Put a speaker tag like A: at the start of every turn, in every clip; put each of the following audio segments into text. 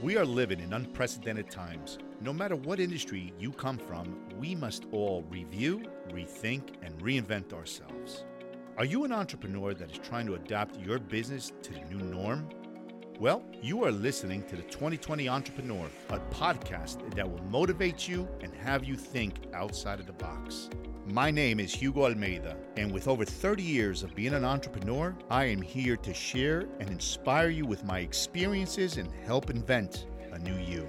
A: We are living in unprecedented times. No matter what industry you come from, we must all review, rethink, and reinvent ourselves. Are you an entrepreneur that is trying to adapt your business to the new norm? Well, you are listening to the 2020 Entrepreneur, a podcast that will motivate you and have you think outside of the box. My name is Hugo Almeida, and with over 30 years of being an entrepreneur, I am here to share and inspire you with my experiences and help invent a new you.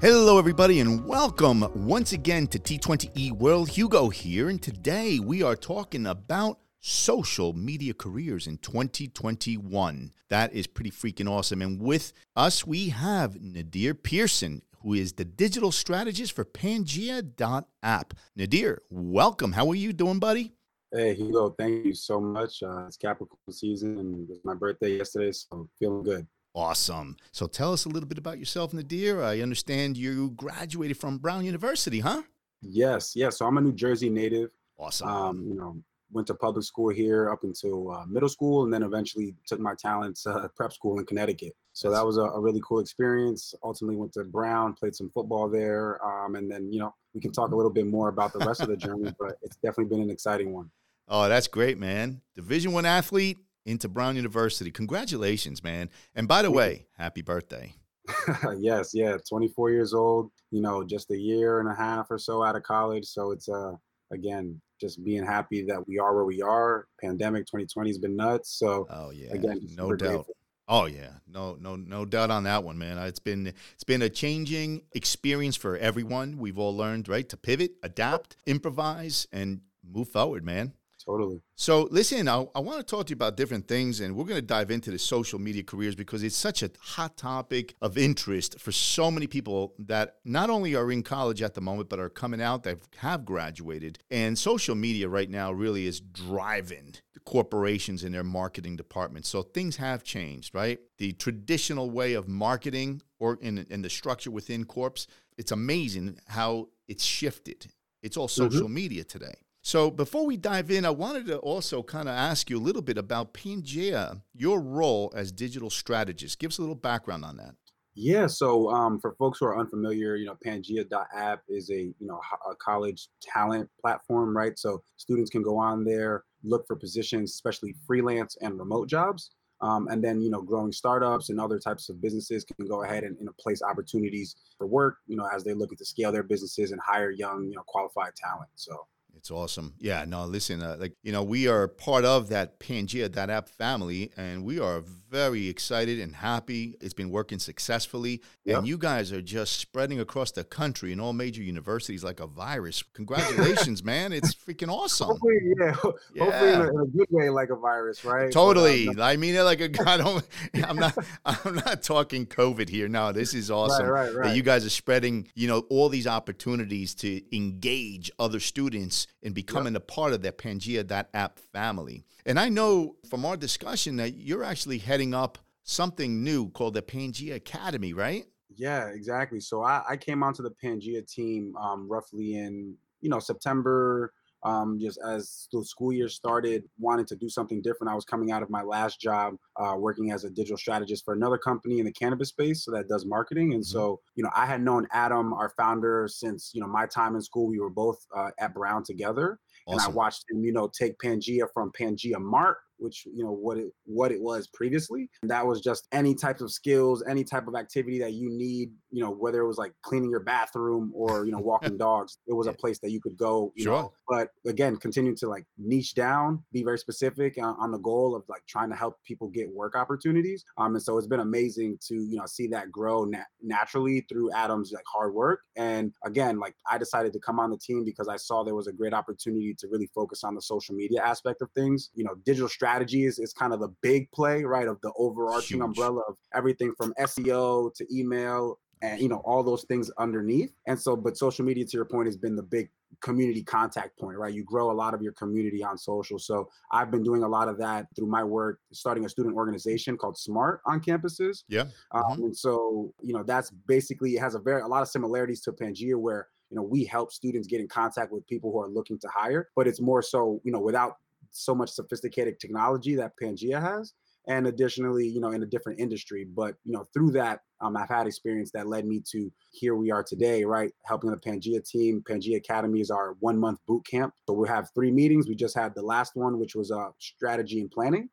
A: Hello, everybody, and welcome once again to T20E World. Hugo here, and today we are talking about social media careers in 2021. That is pretty freaking awesome. And with us, we have Nadir Pearson, who is the digital strategist for Pangea.app. Nadir, welcome. How are you doing, buddy?
B: Hey, Hugo, thank you so much. Uh, it's Capricorn season, and it was my birthday yesterday, so feeling good.
A: Awesome. So tell us a little bit about yourself, Nadir. I understand you graduated from Brown University, huh?
B: Yes, yes. So I'm a New Jersey native.
A: Awesome.
B: Um, you know, went to public school here up until uh, middle school, and then eventually took my talents uh, prep school in Connecticut. So that was a, a, really cool experience. Ultimately, went to Brown, played some football there, um, and then you know we can talk a little bit more about the rest of the journey. But it's definitely been an exciting one.
A: Oh, that's great, man! Division One athlete into Brown University. Congratulations, man! And by the way, happy birthday.
B: yes, yeah, 24 years old. You know, just a year and a half or so out of college. So it's uh again just being happy that we are where we are. Pandemic 2020 has been nuts. So
A: oh yeah, again, no doubt. Grateful. Oh yeah, no, no, no doubt on that one, man. It's been it's been a changing experience for everyone. We've all learned right to pivot, adapt, improvise, and move forward, man.
B: Totally.
A: So, listen, I, I want to talk to you about different things, and we're going to dive into the social media careers because it's such a hot topic of interest for so many people that not only are in college at the moment, but are coming out that have graduated. And social media right now really is driving the corporations in their marketing departments. So, things have changed, right? The traditional way of marketing or in, in the structure within corps, it's amazing how it's shifted. It's all mm-hmm. social mm-hmm. media today. So before we dive in, I wanted to also kind of ask you a little bit about Pangea, your role as digital strategist. Give us a little background on that.
B: Yeah, so um, for folks who are unfamiliar, you know, Pangea.app is a you know a college talent platform, right? So students can go on there, look for positions, especially freelance and remote jobs, um, and then you know growing startups and other types of businesses can go ahead and, place opportunities for work, you know, as they look to scale their businesses and hire young, you know, qualified talent. So
A: it's awesome. Yeah, no, listen, uh, like, you know, we are part of that Pangea, that app family, and we are very excited and happy. It's been working successfully. Yep. And you guys are just spreading across the country in all major universities like a virus. Congratulations, man. It's freaking awesome.
B: Hopefully, yeah. yeah. Hopefully in a, in a, good way, like a virus, right?
A: Totally. But, um, I mean it like a I don't I'm not I'm not talking COVID here. No, this is awesome. Right, right, right. That you guys are spreading, you know, all these opportunities to engage other students in becoming yep. a part of that Pangea, that app family. And I know from our discussion that you're actually heading up something new called the Pangea Academy, right?
B: Yeah, exactly. So I, I came onto the Pangea team um, roughly in you know September. Um, just as the school year started, wanting to do something different. I was coming out of my last job, uh, working as a digital strategist for another company in the cannabis space, so that does marketing. And mm-hmm. so, you know, I had known Adam, our founder, since you know my time in school. We were both uh, at Brown together, awesome. and I watched him, you know, take Pangea from Pangea Mart which you know what it what it was previously. And that was just any type of skills, any type of activity that you need, you know, whether it was like cleaning your bathroom or you know walking dogs, it was a place that you could go. You sure. know, but again, continue to like niche down, be very specific on, on, the goal of like trying to help people get work opportunities. Um, and so it's been amazing to you know see that grow nat- naturally through Adam's like hard work. And again, like I decided to come on the team because I saw there was a great opportunity to really focus on the social media aspect of things. You know, digital strategy strategy is, is kind of the big play, right? Of the overarching Huge. umbrella of everything from SEO to email and you know all those things underneath and so but social media to your point has been the big community contact point right you grow a lot of your community on social so i've been doing a lot of that through my work starting a student organization called smart on campuses
A: yeah
B: um, mm-hmm. and so you know that's basically it has a very a lot of similarities to pangea where you know we help students get in contact with people who are looking to hire but it's more so you know without so much sophisticated technology that Pangea has. and additionally, you know, in a different industry. But you know, through that, um, I've had experience that led me to here we are today, right? Helping the Pangea team. Pangea Academy is our one month boot camp. So we have three meetings. We just had the last one, which was uh, strategy and planning,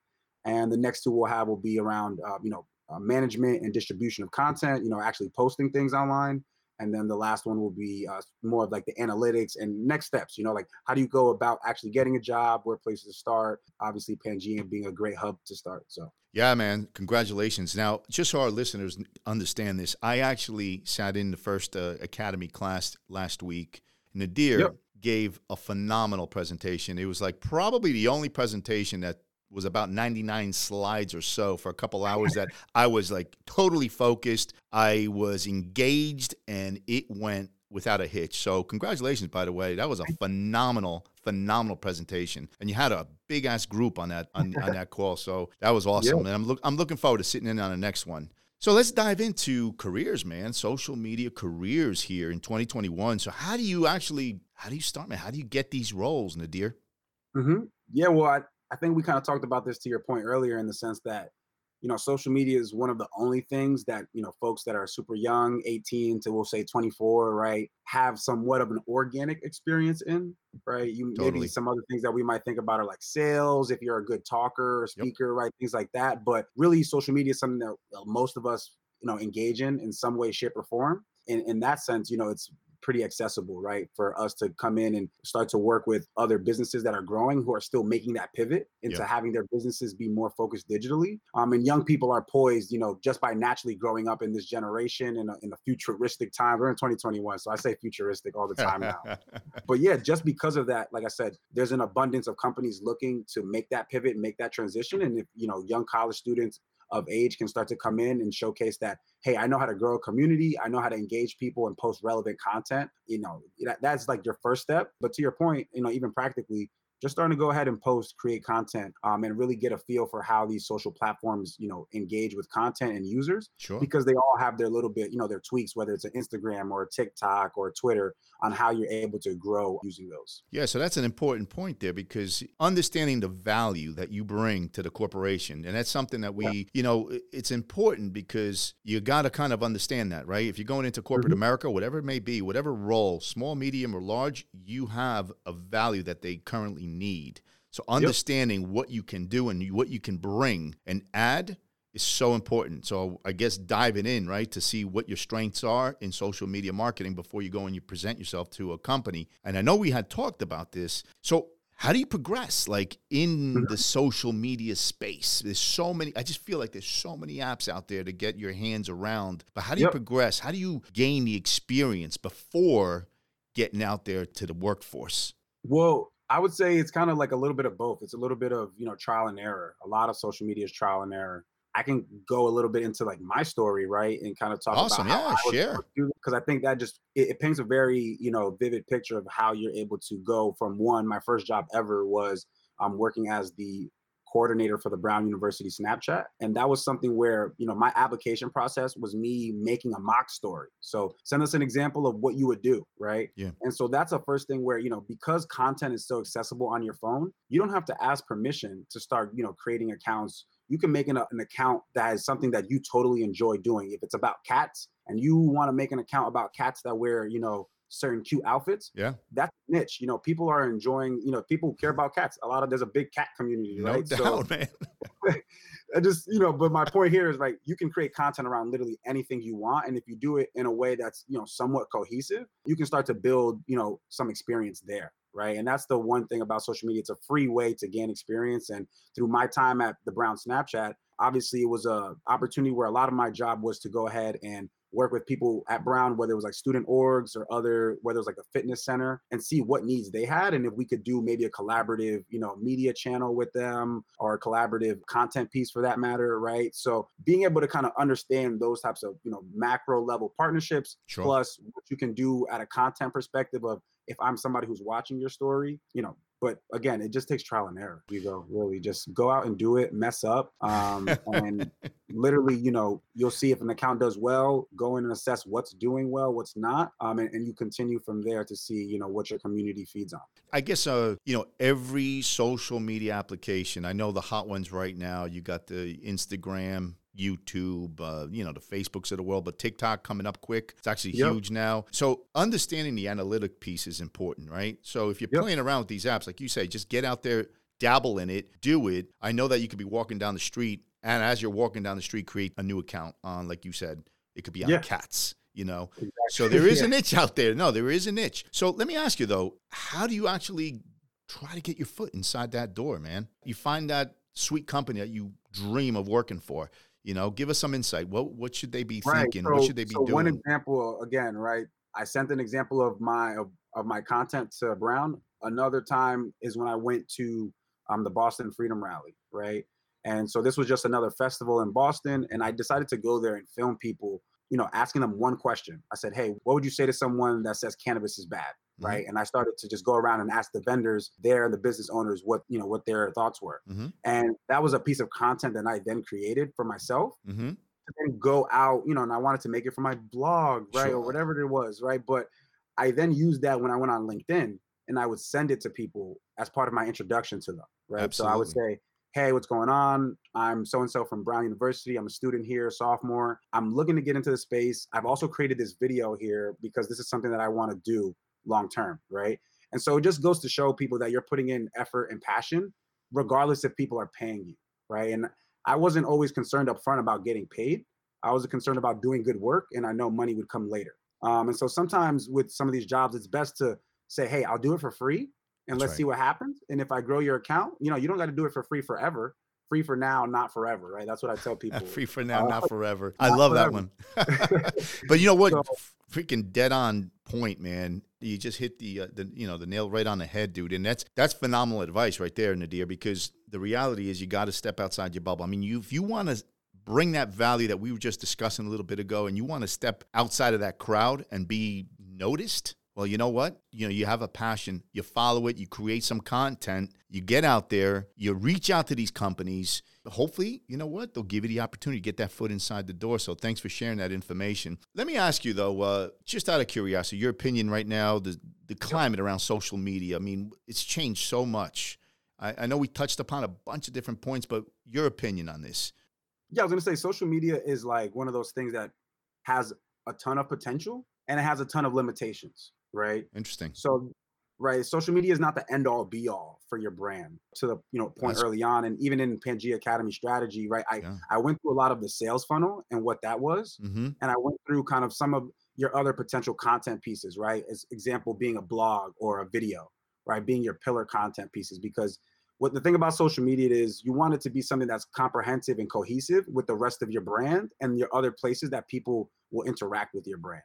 B: and the next two we'll have will be around, uh, you know, uh, management and distribution of content. You know, actually posting things online and then the last one will be uh, more of like the analytics and next steps you know like how do you go about actually getting a job where places to start? Obviously pangea being a great hub to start so.
A: Yeah man congratulations. Now just so our listeners understand this i actually sat in the first uh, academy class last week. Nadir yep. gave a phenomenal presentation. It was like probably the only presentation that was about 99 slides or so for a couple hours that I was like totally focused. I was engaged and it went without a hitch. So congratulations, by the way. That was a phenomenal, phenomenal presentation. And you had a big ass group on that on, on that call. So that was awesome. And I'm look I'm looking forward to sitting in on the next one. So let's dive into careers, man. Social media careers here in 2021. So how do you actually how do you start, man? How do you get these roles, Nadir?
B: Mm-hmm. Yeah, well, I, I think we kind of talked about this to your point earlier in the sense that, you know, social media is one of the only things that, you know, folks that are super young, 18 to we'll say 24, right, have somewhat of an organic experience in, right? You totally. maybe some other things that we might think about are like sales, if you're a good talker or speaker, yep. right? Things like that. But really social media is something that uh, most of us, you know, engage in in some way, shape, or form. In, in that sense, you know, it's pretty accessible, right? For us to come in and start to work with other businesses that are growing who are still making that pivot into yeah. having their businesses be more focused digitally. Um, and young people are poised, you know, just by naturally growing up in this generation in a, in a futuristic time. We're in 2021, so I say futuristic all the time now. but yeah, just because of that, like I said, there's an abundance of companies looking to make that pivot make that transition. And if, you know, young college students of age can start to come in and showcase that hey i know how to grow a community i know how to engage people and post relevant content you know that, that's like your first step but to your point you know even practically just starting to go ahead and post, create content, um, and really get a feel for how these social platforms, you know, engage with content and users. Sure. Because they all have their little bit, you know, their tweaks, whether it's an Instagram or a TikTok or a Twitter, on how you're able to grow using those.
A: Yeah, so that's an important point there because understanding the value that you bring to the corporation, and that's something that we, yeah. you know, it's important because you got to kind of understand that, right? If you're going into corporate mm-hmm. America, whatever it may be, whatever role, small, medium, or large, you have a value that they currently need. So understanding yep. what you can do and what you can bring and add is so important. So I guess diving in, right, to see what your strengths are in social media marketing before you go and you present yourself to a company. And I know we had talked about this. So how do you progress like in mm-hmm. the social media space there's so many i just feel like there's so many apps out there to get your hands around but how do yep. you progress how do you gain the experience before getting out there to the workforce
B: well I would say it's kind of like a little bit of both. It's a little bit of, you know, trial and error. A lot of social media is trial and error. I can go a little bit into like my story, right, and kind of talk
A: awesome.
B: about
A: yeah, share
B: because I think that just it, it, paints a very you know vivid picture of how you're able to go from one. My first job ever was um, working as the coordinator for the Brown University Snapchat. And that was something where, you know, my application process was me making a mock story. So send us an example of what you would do, right?
A: Yeah.
B: And so that's a first thing where, you know, because content is so accessible on your phone, you don't have to ask permission to start, you know, creating accounts. You can make an, an account that is something that you totally enjoy doing. If it's about cats and you want to make an account about cats that wear, you know, certain cute outfits.
A: Yeah.
B: That's niche. You know, people are enjoying, you know, people care about cats. A lot of there's a big cat community,
A: no
B: right?
A: Doubt, so, man.
B: I just, you know, but my point here is like you can create content around literally anything you want. And if you do it in a way that's, you know, somewhat cohesive, you can start to build, you know, some experience there. Right. And that's the one thing about social media. It's a free way to gain experience. And through my time at the Brown Snapchat, obviously it was a opportunity where a lot of my job was to go ahead and work with people at Brown, whether it was like student orgs or other, whether it was like a fitness center, and see what needs they had, and if we could do maybe a collaborative, you know, media channel with them or a collaborative content piece for that matter, right? So being able to kind of understand those types of, you know, macro level partnerships, sure. plus what you can do at a content perspective of if I'm somebody who's watching your story, you know, but again, it just takes trial and error. You go really just go out and do it, mess up, um, and literally, you know, you'll see if an account does well. Go in and assess what's doing well, what's not, um, and, and you continue from there to see, you know, what your community feeds on.
A: I guess, uh, you know, every social media application. I know the hot ones right now. You got the Instagram, YouTube, uh, you know, the Facebooks of the world, but TikTok coming up quick. It's actually yep. huge now. So understanding the analytic piece is important, right? So if you're yep. playing around with these apps, like you say, just get out there, dabble in it, do it. I know that you could be walking down the street, and as you're walking down the street, create a new account on, like you said, it could be on yeah. cats. You know, exactly. so there is yeah. a niche out there. No, there is a niche. So let me ask you though, how do you actually try to get your foot inside that door, man? You find that sweet company that you dream of working for. You know, give us some insight. What what should they be right. thinking? So, what should they be so doing?
B: One example again, right? I sent an example of my of, of my content to Brown. Another time is when I went to um, the Boston Freedom Rally, right? And so this was just another festival in Boston, and I decided to go there and film people, you know, asking them one question. I said, "Hey, what would you say to someone that says cannabis is bad?" Mm-hmm. right? And I started to just go around and ask the vendors there and the business owners what you know what their thoughts were, mm-hmm. and that was a piece of content that I then created for myself. Mm-hmm. To then go out, you know, and I wanted to make it for my blog, right, sure. or whatever it was, right. But I then used that when I went on LinkedIn, and I would send it to people as part of my introduction to them, right. Absolutely. So I would say, hey, what's going on? I'm so and so from Brown University. I'm a student here, sophomore. I'm looking to get into the space. I've also created this video here because this is something that I want to do long term, right? And so it just goes to show people that you're putting in effort and passion, regardless if people are paying you, right? And I wasn't always concerned up front about getting paid. I was concerned about doing good work, and I know money would come later. Um, and so sometimes with some of these jobs, it's best to say, "Hey, I'll do it for free, and That's let's right. see what happens." And if I grow your account, you know, you don't got to do it for free forever. Free for now, not forever, right? That's what I tell people.
A: free for now, uh, not forever. Not I love forever. that one. but you know what? So, Freaking dead on point, man. You just hit the uh, the you know the nail right on the head, dude. And that's that's phenomenal advice right there, Nadir. Because the reality is you got to step outside your bubble. I mean, you if you want to bring that value that we were just discussing a little bit ago, and you want to step outside of that crowd and be noticed, well, you know what? You know, you have a passion, you follow it, you create some content, you get out there, you reach out to these companies. Hopefully, you know what? They'll give you the opportunity to get that foot inside the door. So thanks for sharing that information. Let me ask you though, uh, just out of curiosity, your opinion right now, the the climate around social media. I mean, it's changed so much. I, I know we touched upon a bunch of different points, but your opinion on this?
B: Yeah, I was gonna say social media is like one of those things that has a ton of potential and it has a ton of limitations right?
A: Interesting.
B: So, right, social media is not the end all be all for your brand. To the you know point That's... early on, and even in Pangea Academy strategy, right? I yeah. I went through a lot of the sales funnel and what that was, mm-hmm. and I went through kind of some of your other potential content pieces, right? As example, being a blog or a video, right? Being your pillar content pieces, because what the thing about social media is you want it to be something that's comprehensive and cohesive with the rest of your brand and your other places that people will interact with your brand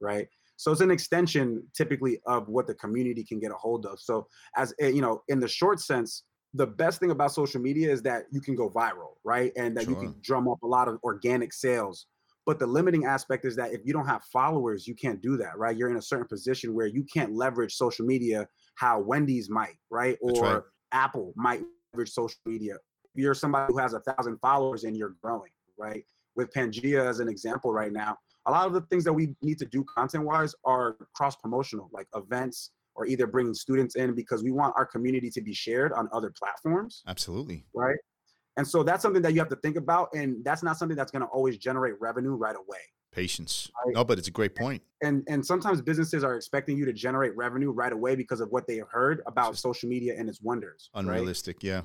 B: right so it's an extension typically of what the community can get a hold of. So as eh, you know, in the short sense, the best thing about social media is that you can go viral, right? And that sure. you can drum up a lot of organic sales. But the limiting aspect is that if you don't have followers, you can't do that, right? You're in a certain position where you can't leverage social media how Wendy's might, right? Or right. Apple might leverage social media. If you're somebody who has a thousand followers and you're growing, right? With Pangea as an example right now, a lot of the things that we need to do content wise are cross promotional, like events or either bringing students in because we want our community to be shared on other platforms.
A: Absolutely.
B: Right. And so that's something that you have to think about. And that's not something that's going to always generate revenue right away.
A: Patience. Right? No, but it's a great point.
B: And and sometimes businesses are expecting you to generate revenue right away because of what they have heard about social media and its wonders.
A: Unrealistic, right? yeah.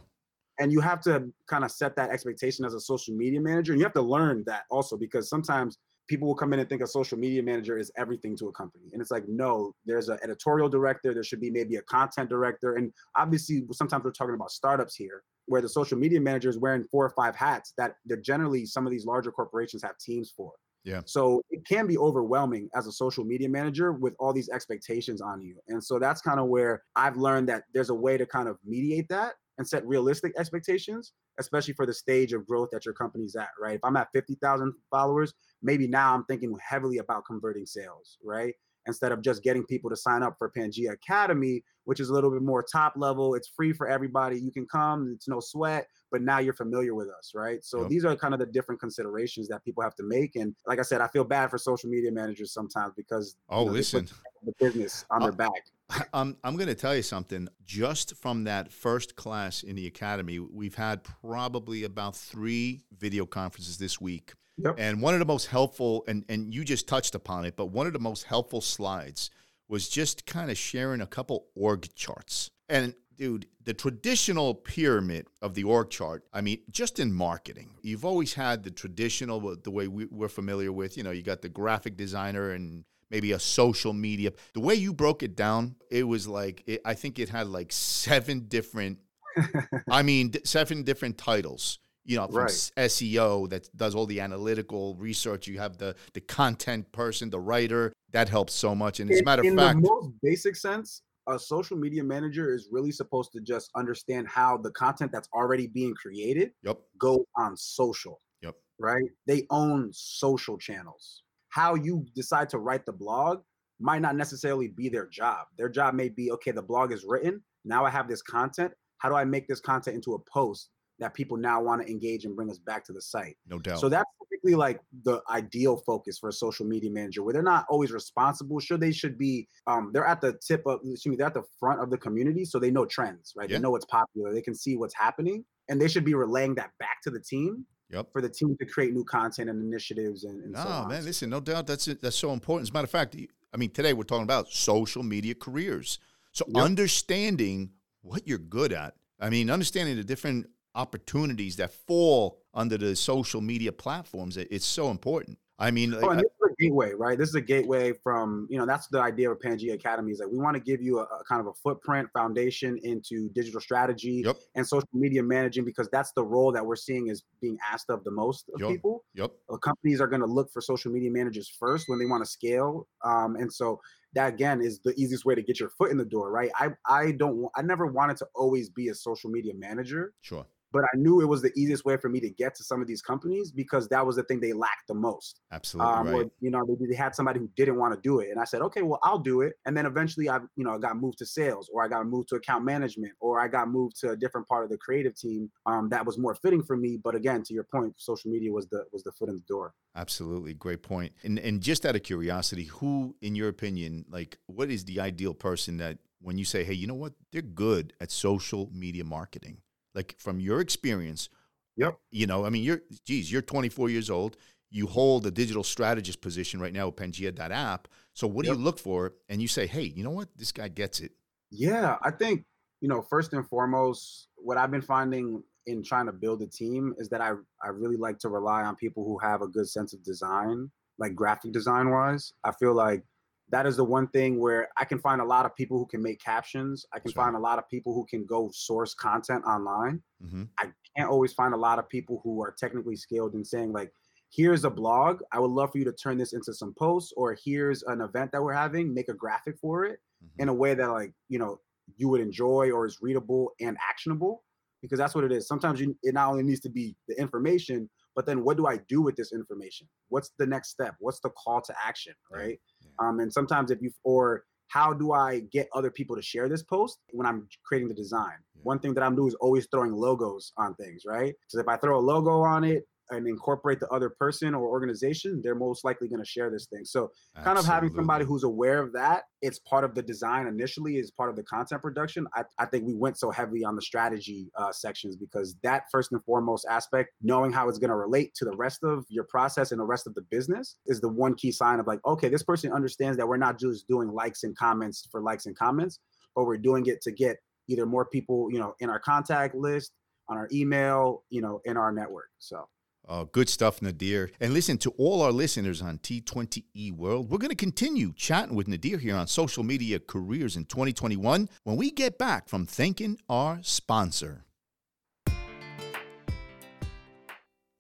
B: And you have to kind of set that expectation as a social media manager. And you have to learn that also because sometimes people will come in and think a social media manager is everything to a company. And it's like no there's an editorial director there should be maybe a content director. And obviously sometimes we're talking about startups here where the social media manager is wearing four or five hats that they're generally some of these larger corporations have teams for.
A: Yeah.
B: So it can be overwhelming as a social media manager with all these expectations on you. And so that's kind of where i've learned that there's a way to kind of mediate that and set realistic expectations, especially for the stage of growth that your company's at, right? If I'm at 50,000 followers, maybe now I'm thinking heavily about converting sales, right? instead of just getting people to sign up for Pangea Academy, which is a little bit more top level. It's free for everybody. You can come, it's no sweat, but now you're familiar with us, right? So yep. these are kind of the different considerations that people have to make. And like I said, I feel bad for social media managers sometimes because
A: oh, you know, listen,
B: the business on their back.
A: Um, I'm, I'm going to tell you something. Just from that first class in the academy, we've had probably about three video conferences this week. Yep. And one of the most helpful, and, and you just touched upon it, but one of the most helpful slides was just kind of sharing a couple org charts. And dude, the traditional pyramid of the org chart, I mean, just in marketing, you've always had the traditional, the way we, we're familiar with, you know, you got the graphic designer and maybe a social media. The way you broke it down, it was like it, I think it had like seven different. I mean, seven different titles. You know, from right. SEO that does all the analytical research. You have the the content person, the writer. That helps so much. And as a matter of fact,
B: in the most basic sense, a social media manager is really supposed to just understand how the content that's already being created
A: yep.
B: goes on social.
A: Yep.
B: Right? They own social channels how you decide to write the blog might not necessarily be their job. Their job may be okay, the blog is written. Now I have this content. How do I make this content into a post that people now want to engage and bring us back to the site?
A: No doubt.
B: So that's typically like the ideal focus for a social media manager where they're not always responsible. Sure, they should be, um, they're at the tip of, excuse me, they're at the front of the community. So they know trends, right? Yeah. They know what's popular. They can see what's happening and they should be relaying that back to the team
A: Yep.
B: For the team to create new content and initiatives and, and
A: no,
B: so on.
A: man, listen, no doubt that's. That's so important. As a matter of fact, I mean, today we're talking about social media careers. So yep. understanding what you're good at. I mean, understanding the different opportunities that fall under the social media platforms. It's so important. I mean,
B: oh, and this is a gateway, right? This is a gateway from you know that's the idea of Pangea Academy is like we want to give you a, a, kind of a footprint foundation into digital strategy
A: yep.
B: and social media managing because that's the role that we're seeing is being asked of the most of
A: yep.
B: people.
A: Yep.
B: Uh, companies are going to look for social media managers first when they want to scale, um, and so that again is the easiest way to get your foot in the door, right? I I don't I never wanted to always be a social media manager.
A: Sure
B: but I knew it was the easiest way for me to get to some of these companies because that was the thing they lacked the most.
A: Absolutely um, right. Or,
B: you know, they, they, had somebody who didn't want to do it, and I said, okay, well, I'll do it. And then eventually, I, you know, I got moved to sales, or I got moved to account management, or I got moved to a different part of the creative team um, that was more fitting for me. But again, to your point, social media was the was the foot in the door.
A: Absolutely, great point. And and just out of curiosity, who, in your opinion, like, what is the ideal person that when you say, hey, you know what, they're good at social media marketing? Like from your experience,
B: Yep.
A: You know, I mean, you're, geez, you're 24 years old. You hold a digital strategist position right now with Pangea.app. So what do you look for? And you say, hey, you know what? This guy gets it.
B: Yeah, I think, you know, first and foremost, what I've been finding in trying to build a team is that I, I really like to rely on people who have a good sense of design, like graphic design wise. I feel like that is the one thing where I can find a lot of people who can make captions. I can That's find right. a lot of people who can go source content online.
A: Mm-hmm.
B: I can't always find a lot of people who are technically skilled in saying like, here's a blog. I would love for you to turn this into some posts, or here's an event that we're having. Make a graphic for it mm-hmm. in a way that like you know you would enjoy or is readable and actionable. Because that's what it is. Sometimes you, it not only needs to be the information, but then what do I do with this information? What's the next step? What's the call to action? Right. Yeah. Um, and sometimes if you or how do I get other people to share this post when I'm creating the design? Yeah. One thing that I'm doing is always throwing logos on things, right? So if I throw a logo on it, and incorporate the other person or organization, they're most likely going to share this thing. So, kind of having somebody who's aware of that, it's part of the design initially, is part of the content production. I, I think we went so heavily on the strategy uh, sections because that first and foremost aspect, knowing how it's going to relate to the rest of your process and the rest of the business, is the one key sign of like, okay, this person understands that we're not just doing likes and comments for likes and comments, but we're doing it to get either more people, you know, in our contact list, on our email, you know, in our network. So.
A: Uh, good stuff, Nadir. And listen to all our listeners on T20E World. We're going to continue chatting with Nadir here on social media careers in 2021 when we get back from thanking our sponsor.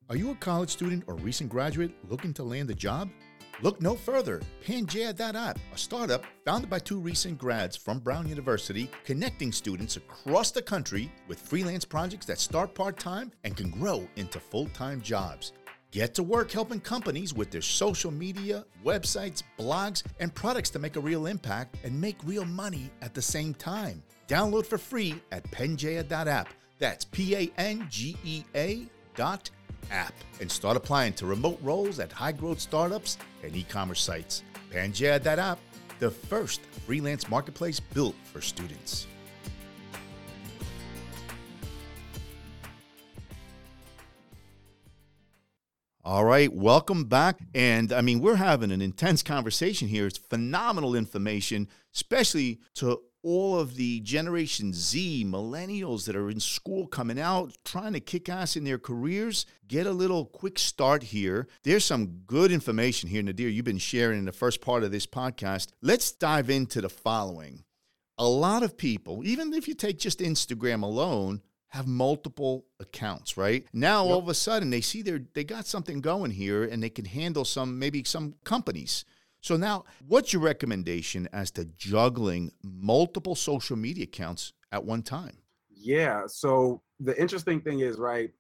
A: Are you a college student or recent graduate looking to land a job? Look no further. Pangea.app, a startup founded by two recent grads from Brown University, connecting students across the country with freelance projects that start part time and can grow into full time jobs. Get to work helping companies with their social media, websites, blogs, and products to make a real impact and make real money at the same time. Download for free at Pangea.app. That's P A N G E A dot app. And start applying to remote roles at high growth startups and e commerce sites. Pangea.app, the first freelance marketplace built for students. All right, welcome back. And I mean, we're having an intense conversation here. It's phenomenal information, especially to all of the Generation Z millennials that are in school coming out, trying to kick ass in their careers. Get a little quick start here. There's some good information here, Nadir, you've been sharing in the first part of this podcast. Let's dive into the following. A lot of people, even if you take just Instagram alone, have multiple accounts, right? Now all of a sudden they see they they got something going here and they can handle some maybe some companies. So now what's your recommendation as to juggling multiple social media accounts at one time?
B: Yeah, so the interesting thing is, right,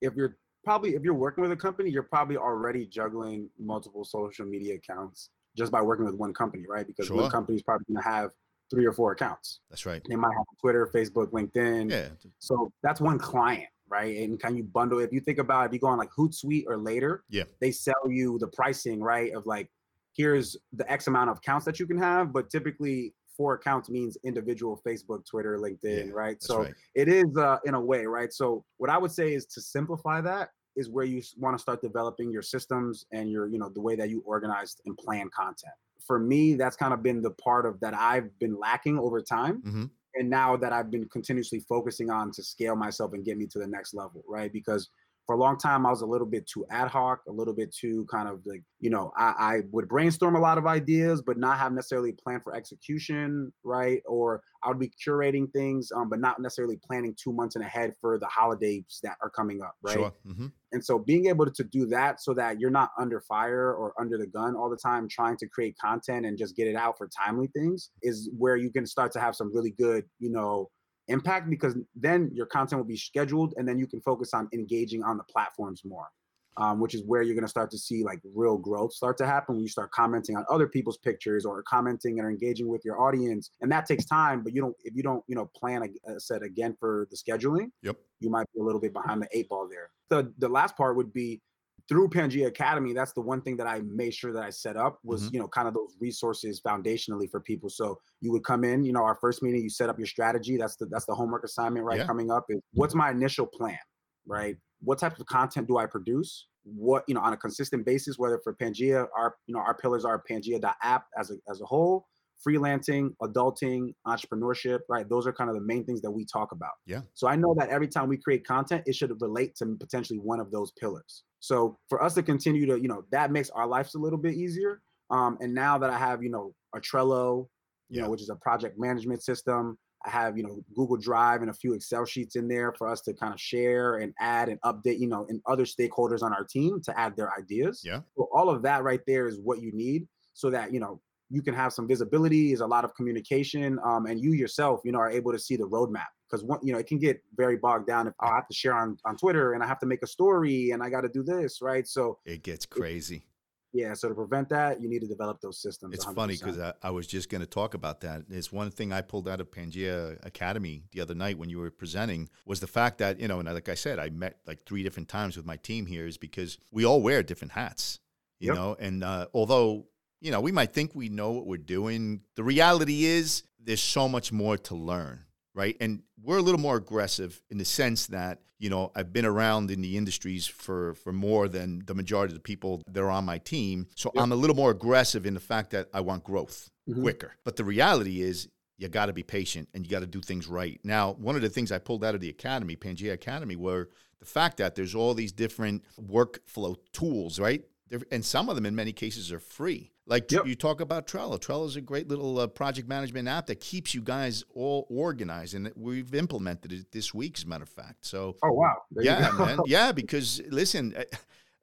B: if you're probably if you're working with a company, you're probably already juggling multiple social media accounts just by working with one company, right? Because sure. one company is probably going to have three or four accounts.
A: That's right.
B: They might have Twitter, Facebook, LinkedIn.
A: Yeah.
B: So that's one client, right? And can you bundle? If you think about, it, if you go on like Hootsuite or later,
A: yeah,
B: they sell you the pricing, right? Of like, here's the X amount of accounts that you can have, but typically four accounts means individual Facebook, Twitter, LinkedIn,
A: yeah,
B: right? So
A: right.
B: it is uh, in a way, right? So what I would say is to simplify that is where you want to start developing your systems and your, you know, the way that you organize and plan content for me, that's kind of been the part of that I've been lacking over time.
A: Mm-hmm.
B: And now that I've been continuously focusing on to scale myself and get me to the next level, right? Because for a long time I was a little bit too ad hoc, a little bit too kind of like, you know, I, I would brainstorm a lot of ideas, but not have necessarily a plan for execution, right? Or I would be curating things, um, but not necessarily planning two months in ahead for the holidays that are coming up, right?
A: Sure. Mm-hmm.
B: And so being able to do that so that you're not under fire or under the gun all the time trying to create content and just get it out for timely things is where you can start to have some really good, you know, impact because then your content will be scheduled and then you can focus on engaging on the platforms more. Um, which is where you're going to start to see like real growth start to happen when you start commenting on other people's pictures or commenting and engaging with your audience and that takes time but you don't if you don't you know plan a, a set again for the scheduling
A: yep
B: you might be a little bit behind the eight ball there the the last part would be through Pangea Academy, that's the one thing that I made sure that I set up was, mm-hmm. you know, kind of those resources foundationally for people. So you would come in, you know, our first meeting, you set up your strategy. That's the that's the homework assignment, right?
A: Yeah.
B: Coming up is what's my initial plan, right? What type of content do I produce? What, you know, on a consistent basis, whether for Pangea, our, you know, our pillars are Pangea.app as a as a whole, freelancing, adulting, entrepreneurship, right? Those are kind of the main things that we talk about.
A: Yeah.
B: So I know that every time we create content, it should relate to potentially one of those pillars. So for us to continue to, you know, that makes our lives a little bit easier. Um, and now that I have, you know, a Trello, you yeah. know, which is a project management system, I have, you know, Google Drive and a few Excel sheets in there for us to kind of share and add and update, you know, and other stakeholders on our team to add their ideas.
A: Yeah.
B: So all of that right there is what you need so that, you know, you can have some visibility, is a lot of communication, um, and you yourself, you know, are able to see the roadmap. Because one, you know, it can get very bogged down if I have to share on on Twitter and I have to make a story and I got to do this, right? So
A: it gets crazy. It,
B: yeah, so to prevent that, you need to develop those systems.
A: It's 100. funny because I, I, was just going to talk about that. It's one thing I pulled out of Pangea Academy the other night when you were presenting was the fact that you know, and like I said, I met like three different times with my team here, is because we all wear different hats, you yep. know. And uh, although you know, we might think we know what we're doing. The reality is there's so much more to learn, right? And we're a little more aggressive in the sense that, you know, I've been around in the industries for for more than the majority of the people that are on my team. So yep. I'm a little more aggressive in the fact that I want growth mm-hmm. quicker. But the reality is you got to be patient and you got to do things right. Now, one of the things I pulled out of the academy, Pangea Academy, were the fact that there's all these different workflow tools, right? And some of them in many cases are free. Like yep. you talk about Trello. Trello is a great little uh, project management app that keeps you guys all organized, and we've implemented it this week, as a matter of fact. So,
B: oh wow,
A: there yeah, man, yeah. Because listen, uh,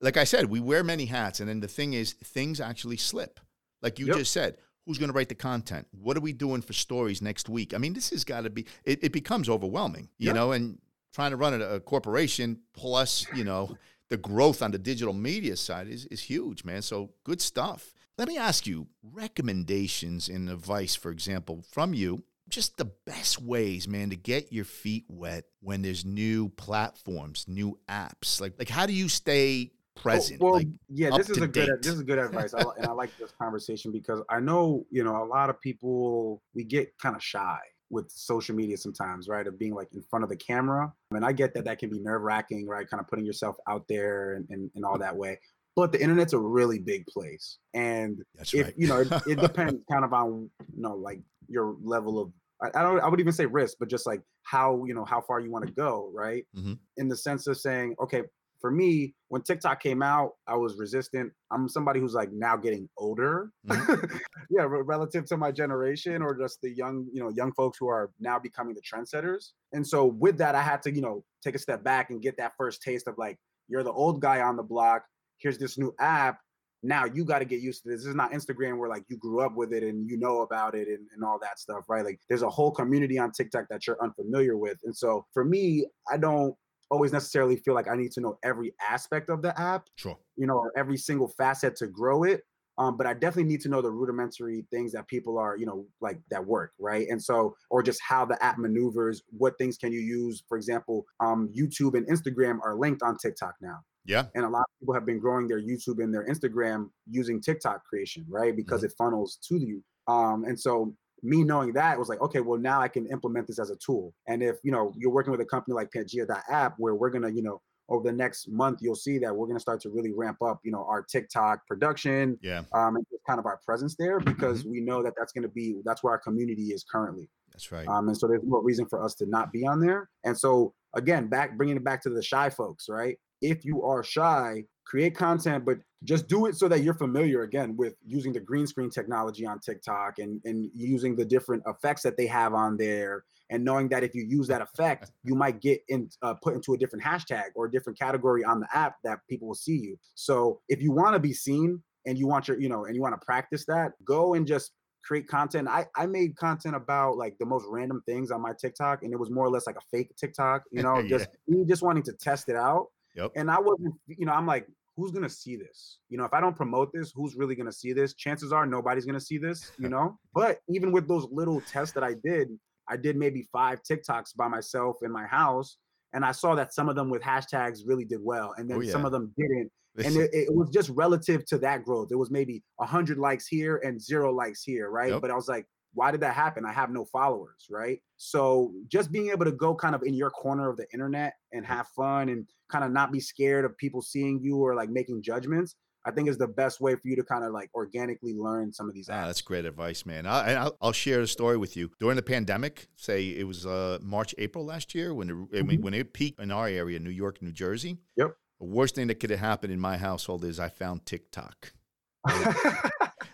A: like I said, we wear many hats, and then the thing is, things actually slip. Like you yep. just said, who's going to write the content? What are we doing for stories next week? I mean, this has got to be. It, it, becomes overwhelming, you yep. know, and trying to run a, a corporation plus, you know the growth on the digital media side is, is huge, man. So good stuff. Let me ask you recommendations and advice, for example, from you. Just the best ways, man, to get your feet wet when there's new platforms, new apps. Like, like how do you stay present?
B: Well,
A: like,
B: yeah, this is a good this is good advice, I, and I like this conversation because I know you know a lot of people we get kind of shy with social media sometimes, right? Of being like in front of the camera, and I get that that can be nerve wracking, right? Kind of putting yourself out there and, and and all that way. But the internet's a really big place, and
A: That's
B: if
A: right.
B: you know, it, it depends kind of on you know like your level of I, I don't I would even say risk, but just like how you know how far you want to go, right?
A: Mhm.
B: In the sense of saying, okay, for me, when TikTok came out, I was resistant. I'm somebody who's like now getting older, mm-hmm. yeah, re- relative to my generation or just the young, you know, young folks who are now becoming the trendsetters. And so with that, I had to, you know, take a step back and get that first taste of like, you're the old guy on the block. Here's this new app. Now you got to get used to this. This is not Instagram where like you grew up with it and you know about it and, and all that stuff, right? Like there's a whole community on TikTok that you're unfamiliar with. And so for me, I don't always necessarily feel like I need to know every aspect of the app
A: Sure.
B: you know, or every single facet to grow it. Um, but I definitely need to know the rudimentary things that people are, you know, like that work, right? And so, or just how the app maneuvers, what things can you use? For example, um, YouTube and Instagram are linked on TikTok now.
A: Yeah.
B: And a lot of people have been growing their YouTube and their Instagram using TikTok creation, right? Because it funnels to you. Um, and so me knowing that was like, okay, well now I can implement this as a tool. And if you know you're working with a company like Pangea.app, where we're gonna, you know, over the next month, you'll see that we're gonna start to really ramp up, you know, our TikTok production,
A: Yeah.
B: um, and just kind of our presence there because we know that that's gonna be that's where our community is currently.
A: That's right.
B: Um, and so there's no reason for us to not be on there. And so again, back bringing it back to the shy folks, right? If you are shy, create content, but just do it so that you're familiar again with using the green screen technology on TikTok and and using the different effects that they have on there, and knowing that if you use that effect, you might get in uh, put into a different hashtag or a different category on the app that people will see you. So if you want to be seen and you want your you know and you want to practice that, go and just create content. I, I made content about like the most random things on my TikTok, and it was more or less like a fake TikTok, you know,
A: Yeah.
B: just me just wanting to test it out.
A: Yep.
B: And I wasn't, you know, I'm like, who's gonna see this? You know, if I don't promote this, who's really gonna see this? Chances are nobody's gonna see this, you know. but even with those little tests that I did, I did maybe five TikToks by myself in my house, and I saw that some of them with hashtags really did well, and oh, then
A: Oh,
B: some of them didn't and it, it was just relative to that growth. It was maybe hundred likes here and zero likes here, right?
A: Yep.
B: But I was like, why did that happen? I have no followers, right? So just being able to go kind of in your corner of the internet and have fun and kind of not be scared of people seeing you or like making judgments, I think is the best way for you to kind of like organically learn some of these
A: Ah,
B: apps.
A: that's great advice, man. I, and I'll, I'll share a story with you. During the pandemic, say it was uh, March, April last year, when it, mean, when it peaked in our area, New York, New Jersey.
B: Mm-hmm. Yep.
A: The worst thing that could have happened in my household is I found TikTok.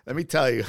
A: Let me tell you.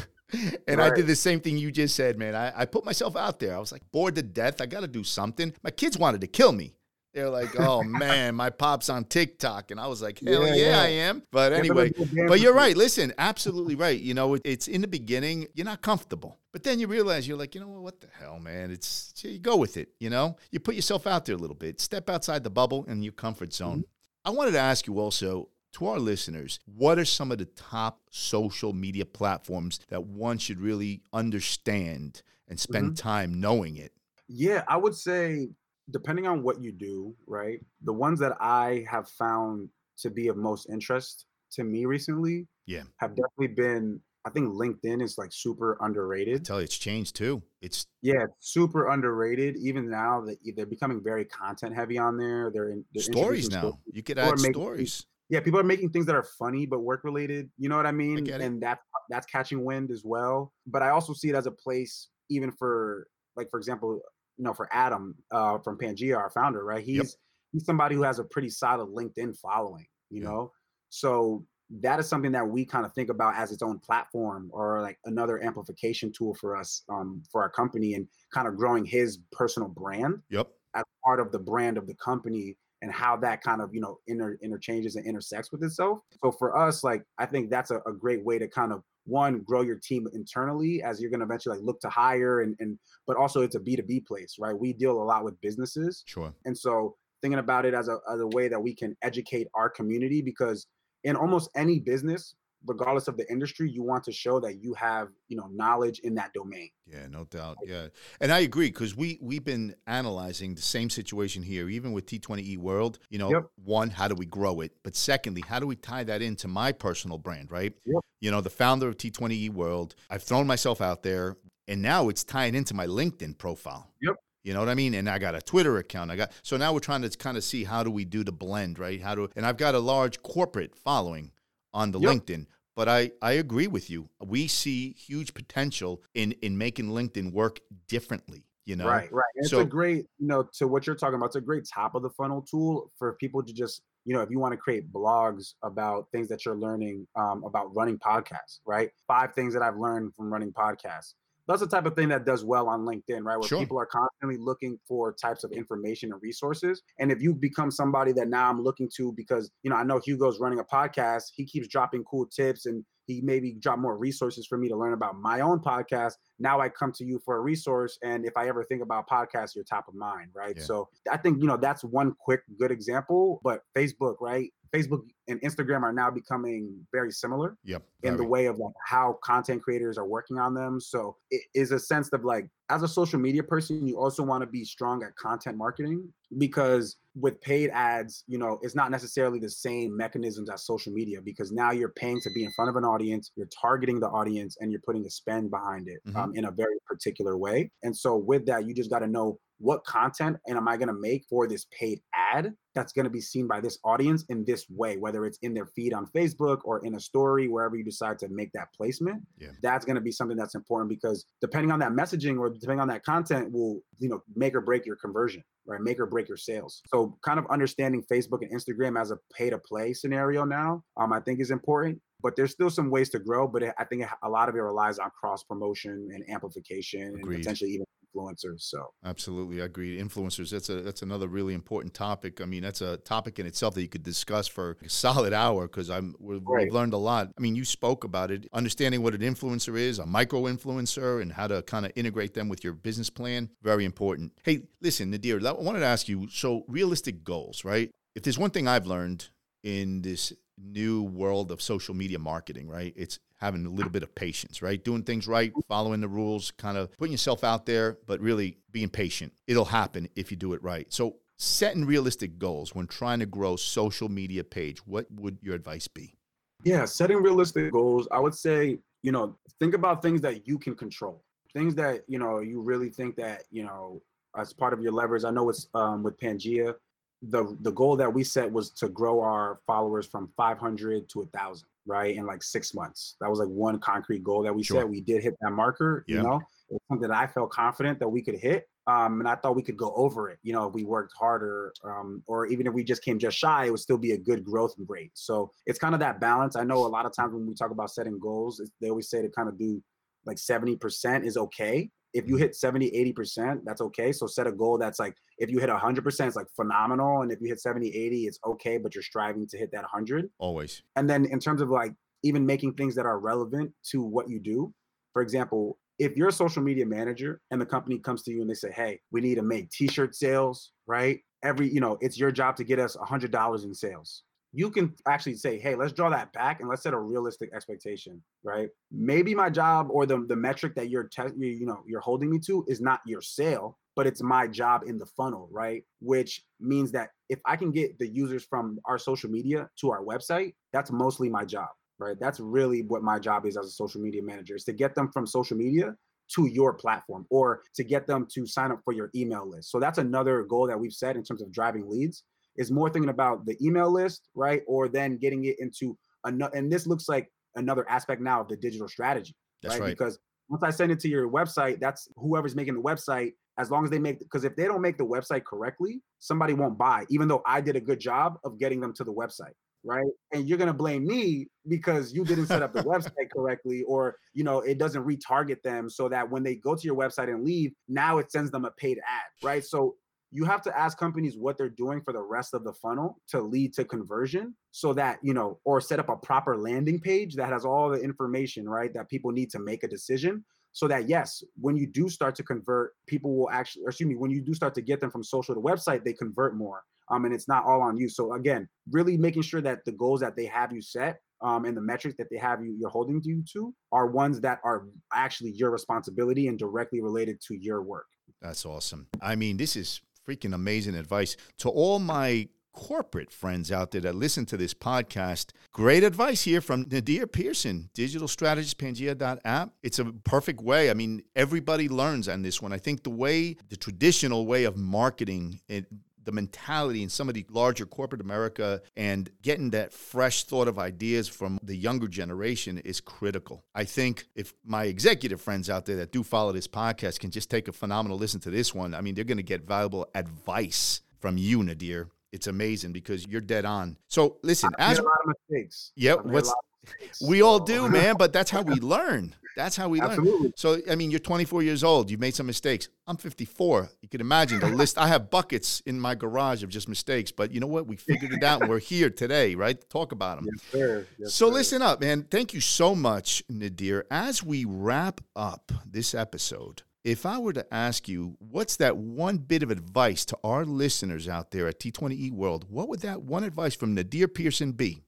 A: And I did the same thing you just said, man. I, I put myself out there. I was like bored to death. I got to do something. My kids wanted to kill me. They're like, oh man, my pop's on TikTok. And I was like, hell yeah,
B: Yeah, yeah.
A: I am. But anyway,
B: it's a damn
A: but you're right. Listen, absolutely right. You know, it- it's in the beginning, you're not comfortable. But then you realize you're like, you know what, what the hell, man? It's you go with it, you know? You put yourself out there a little bit. Step outside the bubble and your comfort zone. I wanted to ask you also to our listeners, what are some of the top social media platforms that one should really understand and spend mm-hmm. time knowing it?
B: Yeah, I would say depending on what you do, right? The ones that I have found to be of most interest to me recently
A: Yeah.
B: have definitely been I think LinkedIn is like super
A: I
B: underrated.
A: tell you, it's changed too. It's
B: Yeah, it's super underrated. Even now that they're becoming very content heavy on there. They're in they're
A: stories now. You could add stories.
B: Yeah, people are making things that are funny but work related. You know what I mean?
A: it.
B: And that that's catching wind as well. But I also see it as a place even for like for example, you know, for Adam uh from Pangea, our founder, right? He's he's somebody who has a pretty solid LinkedIn following, you
A: Yeah.
B: know. So that is something that we kind of think about as its own platform or like another amplification tool for us um for our company and kind of growing his personal brand
A: Yep.
B: as part of the brand of the company and how that kind of you know inter interchanges and intersects with itself. So for us like i think that's a, a great way to kind of one grow your team internally as you're going to eventually like look to hire and and but also it's a b2b place right? We deal a lot with businesses.
A: Sure.
B: and so thinking about it as a, as a way that we can educate our community because in almost any business, regardless of the industry, you want to show that you have, you know, knowledge in that domain.
A: Yeah, no doubt. Yeah. And I agree because we we've been analyzing the same situation here, even with T20E World. You know, yep. one, how do we grow it? But secondly, how do we tie that into my personal brand, right?
B: Yep.
A: You know, the founder of T20E World, I've thrown myself out there and now it's tying into my LinkedIn profile.
B: Yep.
A: You know what I mean? And I got a Twitter account. I got so now we're trying to kind of see how do we do the blend, right? How do and I've got a large corporate following on the yep. LinkedIn. But I, I agree with you. We see huge potential in in making LinkedIn work differently. You know,
B: right, right. And so, it's a great, you know, to what you're talking about. It's a great top of the funnel tool for people to just, you know, if you want to create blogs about things that you're learning um, about running podcasts, right? Five things that I've learned from running podcasts that's the type of thing that does well on LinkedIn, right? Where sure. people are constantly looking for types of information and resources. And if you become somebody that now I'm looking to because, you know, I know Hugo's running a podcast, he keeps dropping cool tips and he maybe drop more resources for me to learn about my own podcast. Now I come to you for a resource. And if I ever think about podcasts, you're top of mind, right? Yeah. So I think, you know, that's one quick good example. But Facebook, right? Facebook and Instagram are now becoming very similar
A: yep,
B: in the way of like how content creators are working on them. So it is a sense of like as a social media person, you also want to be strong at content marketing because with paid ads, you know, it's not necessarily the same mechanisms as social media because now you're paying to be in front of an audience, you're targeting the audience, and you're putting a spend behind it mm-hmm. um, in a very particular way. And so with that, you just got to know what content and am I going to make for this paid ad that's going to be seen by this audience in this way, whether it's in their feed on Facebook or in a story, wherever you decide to make that placement.
A: Yeah.
B: That's going to be something that's important because depending on that messaging or depending on that content will, you know, make or break your conversion, right? Make or break your sales. So kind of understanding Facebook and Instagram as a pay to play scenario now, um, I think is important but there's still some ways to grow. But I think a lot of it relies on cross promotion and amplification Agreed. and potentially even influencers. So
A: absolutely, I agree. Influencers. That's a that's another really important topic. I mean, that's a topic in itself that you could discuss for a solid hour because I'm we've, right. we've learned a lot. I mean, you spoke about it, understanding what an influencer is, a micro influencer, and how to kind of integrate them with your business plan. Very important. Hey, listen, Nadir, I wanted to ask you. So, realistic goals, right? If there's one thing I've learned in this new world of social media marketing, right? It's having a little bit of patience, right? Doing things right, following the rules, kind of putting yourself out there, but really being patient. It'll happen if you do it right. So, setting realistic goals when trying to grow social media page, what would your advice be?
B: Yeah, setting realistic goals, I would say, you know, think about things that you can control. Things that, you know, you really think that, you know, as part of your levers. I know it's um, with Pangea, the the goal that we set was to grow our followers from 500 to a thousand right in like six months. That was like one concrete goal that we sure. set. We did hit that marker yeah. you know something that i felt confident that we could hit um, and i thought we could go over it you know if we worked harder um, or even if we just came just shy it would still be a good growth rate. So it's kind of that balance. I know a lot of times when we talk about setting goals they always say to kind of do like 70% is okay if you hit 70 80% that's okay. So set a goal that's like if you hit 100% it's like phenomenal and if you hit 70 80 it's okay but you're striving to hit that 100
A: always.
B: And then in terms of like even making things that are relevant to what you do for example if you're a social media manager and the company comes to you and they say hey we need to make t-shirt sales right? Every you know it's your job to get us $100 in sales you can actually say, hey, let's draw that back and let's set a realistic expectation, right? Maybe my job or the, the metric that you're te- you, you know you're holding me to is not your sale, but it's my job in the funnel, right? Which means that if I can get the users from our social media to our website, that's mostly my job, right? That's really what my job is as a social media manager is to get them from social media to your platform or to get them to sign up for your email list. So that's another goal that we've set in terms of driving leads is more thinking about the email list, right? Or then getting it into another, and this looks like another aspect now of the digital strategy,
A: right?
B: right? Because once I send it to your website, that's whoever's making the website, as long as they make, because if they don't make the website correctly, somebody won't buy, even though I did a good job of getting them to the website right and you're going to blame me because you didn't set up the website correctly or you know it doesn't retarget them so that when they go to your website and leave now it sends them a paid ad right so you have to ask companies what they're doing for the rest of the funnel to lead to conversion so that you know or set up a proper landing page that has all the information right that people need to make a decision so that yes when you do start to convert people will actually excuse me when you do start to get them from social to website they convert more um, and it's not all on you. So again, really making sure that the goals that they have you set um, and the metrics that they have you you're holding you to are ones that are actually your responsibility and directly related to your work.
A: That's awesome. I mean, this is freaking amazing advice to all my corporate friends out there that listen to this podcast. Great advice here from Nadir Pearson, digital strategist, Pangea.app. It's a perfect way. I mean, everybody learns on this one. I think the way, the traditional way of marketing, it, the mentality in some of the larger corporate America and getting that fresh thought of ideas from the younger generation is critical. I think if my executive friends out there that do follow this podcast can just take a phenomenal listen to this one, I mean, they're going to get valuable advice from you, Nadir. It's amazing because you're dead on. So listen,
B: I
A: as
B: a lot of mistakes.
A: yeah,
B: I made a
A: what's
B: mistakes,
A: we all do, man, but that's how we learn. That's how we learn. So, I mean, you're 24 years old. You've made some mistakes. I'm 54. You can imagine the list. I have buckets in my garage of just mistakes, but you know what? We figured it out we're here today, right? to Talk about them.
B: Yes, sir. Yes,
A: So
B: sir.
A: listen up, man. Thank you so much, Nadir. As we wrap up this episode, if I were to ask you, what's that one bit of advice to our listeners out there at T20E World? What would that one advice from Nadir Pearson be?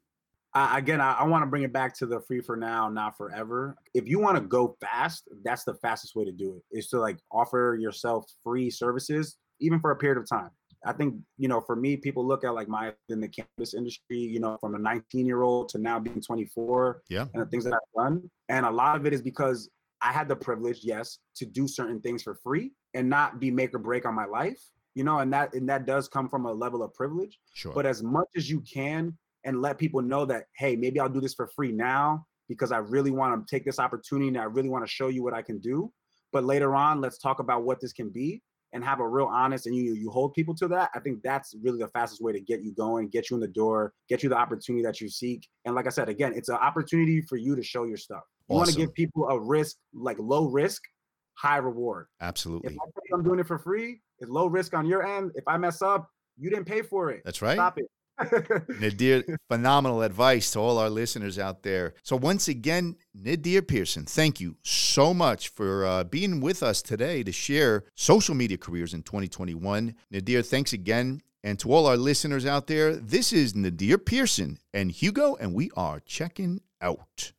B: I, again, I, I want to bring it back to the free for now, not forever. If you want to go fast, that's the fastest way to do it. Is to like offer yourself free services, even for a period of time. I think you know, for me, people look at like my in the cannabis industry, you know, from a 19 year old to now being 24,
A: Yeah.
B: and the things that I've done, and a lot of it is because I had the privilege, yes, to do certain things for free and not be make or break on my life, you know, and that and that does come from a level of privilege
A: Sure.
B: but as much as you can and let people know that hey maybe i'll do this for free now because i really want to take this opportunity and i really want to show you what i can do but later on let's talk about what this can be and have a real honest and you you hold people to that i think that's really the fastest way to get you going get you in the door get you the opportunity that you seek and like i said again it's an opportunity for you to show your stuff you want to give people a risk like low risk high reward
A: Absolutely.
B: I am doing it for free, it's low risk on your end. If I mess up, you didn't pay for it.
A: That's right.
B: Stop it.
A: Nadir, phenomenal advice to all our listeners out there. So, once again, Nadir Pearson, thank you so much for uh, being with us today to share social media careers in 2021. Nadir, thanks again. And to all our listeners out there, this is Nadir Pearson and Hugo, and we are checking out.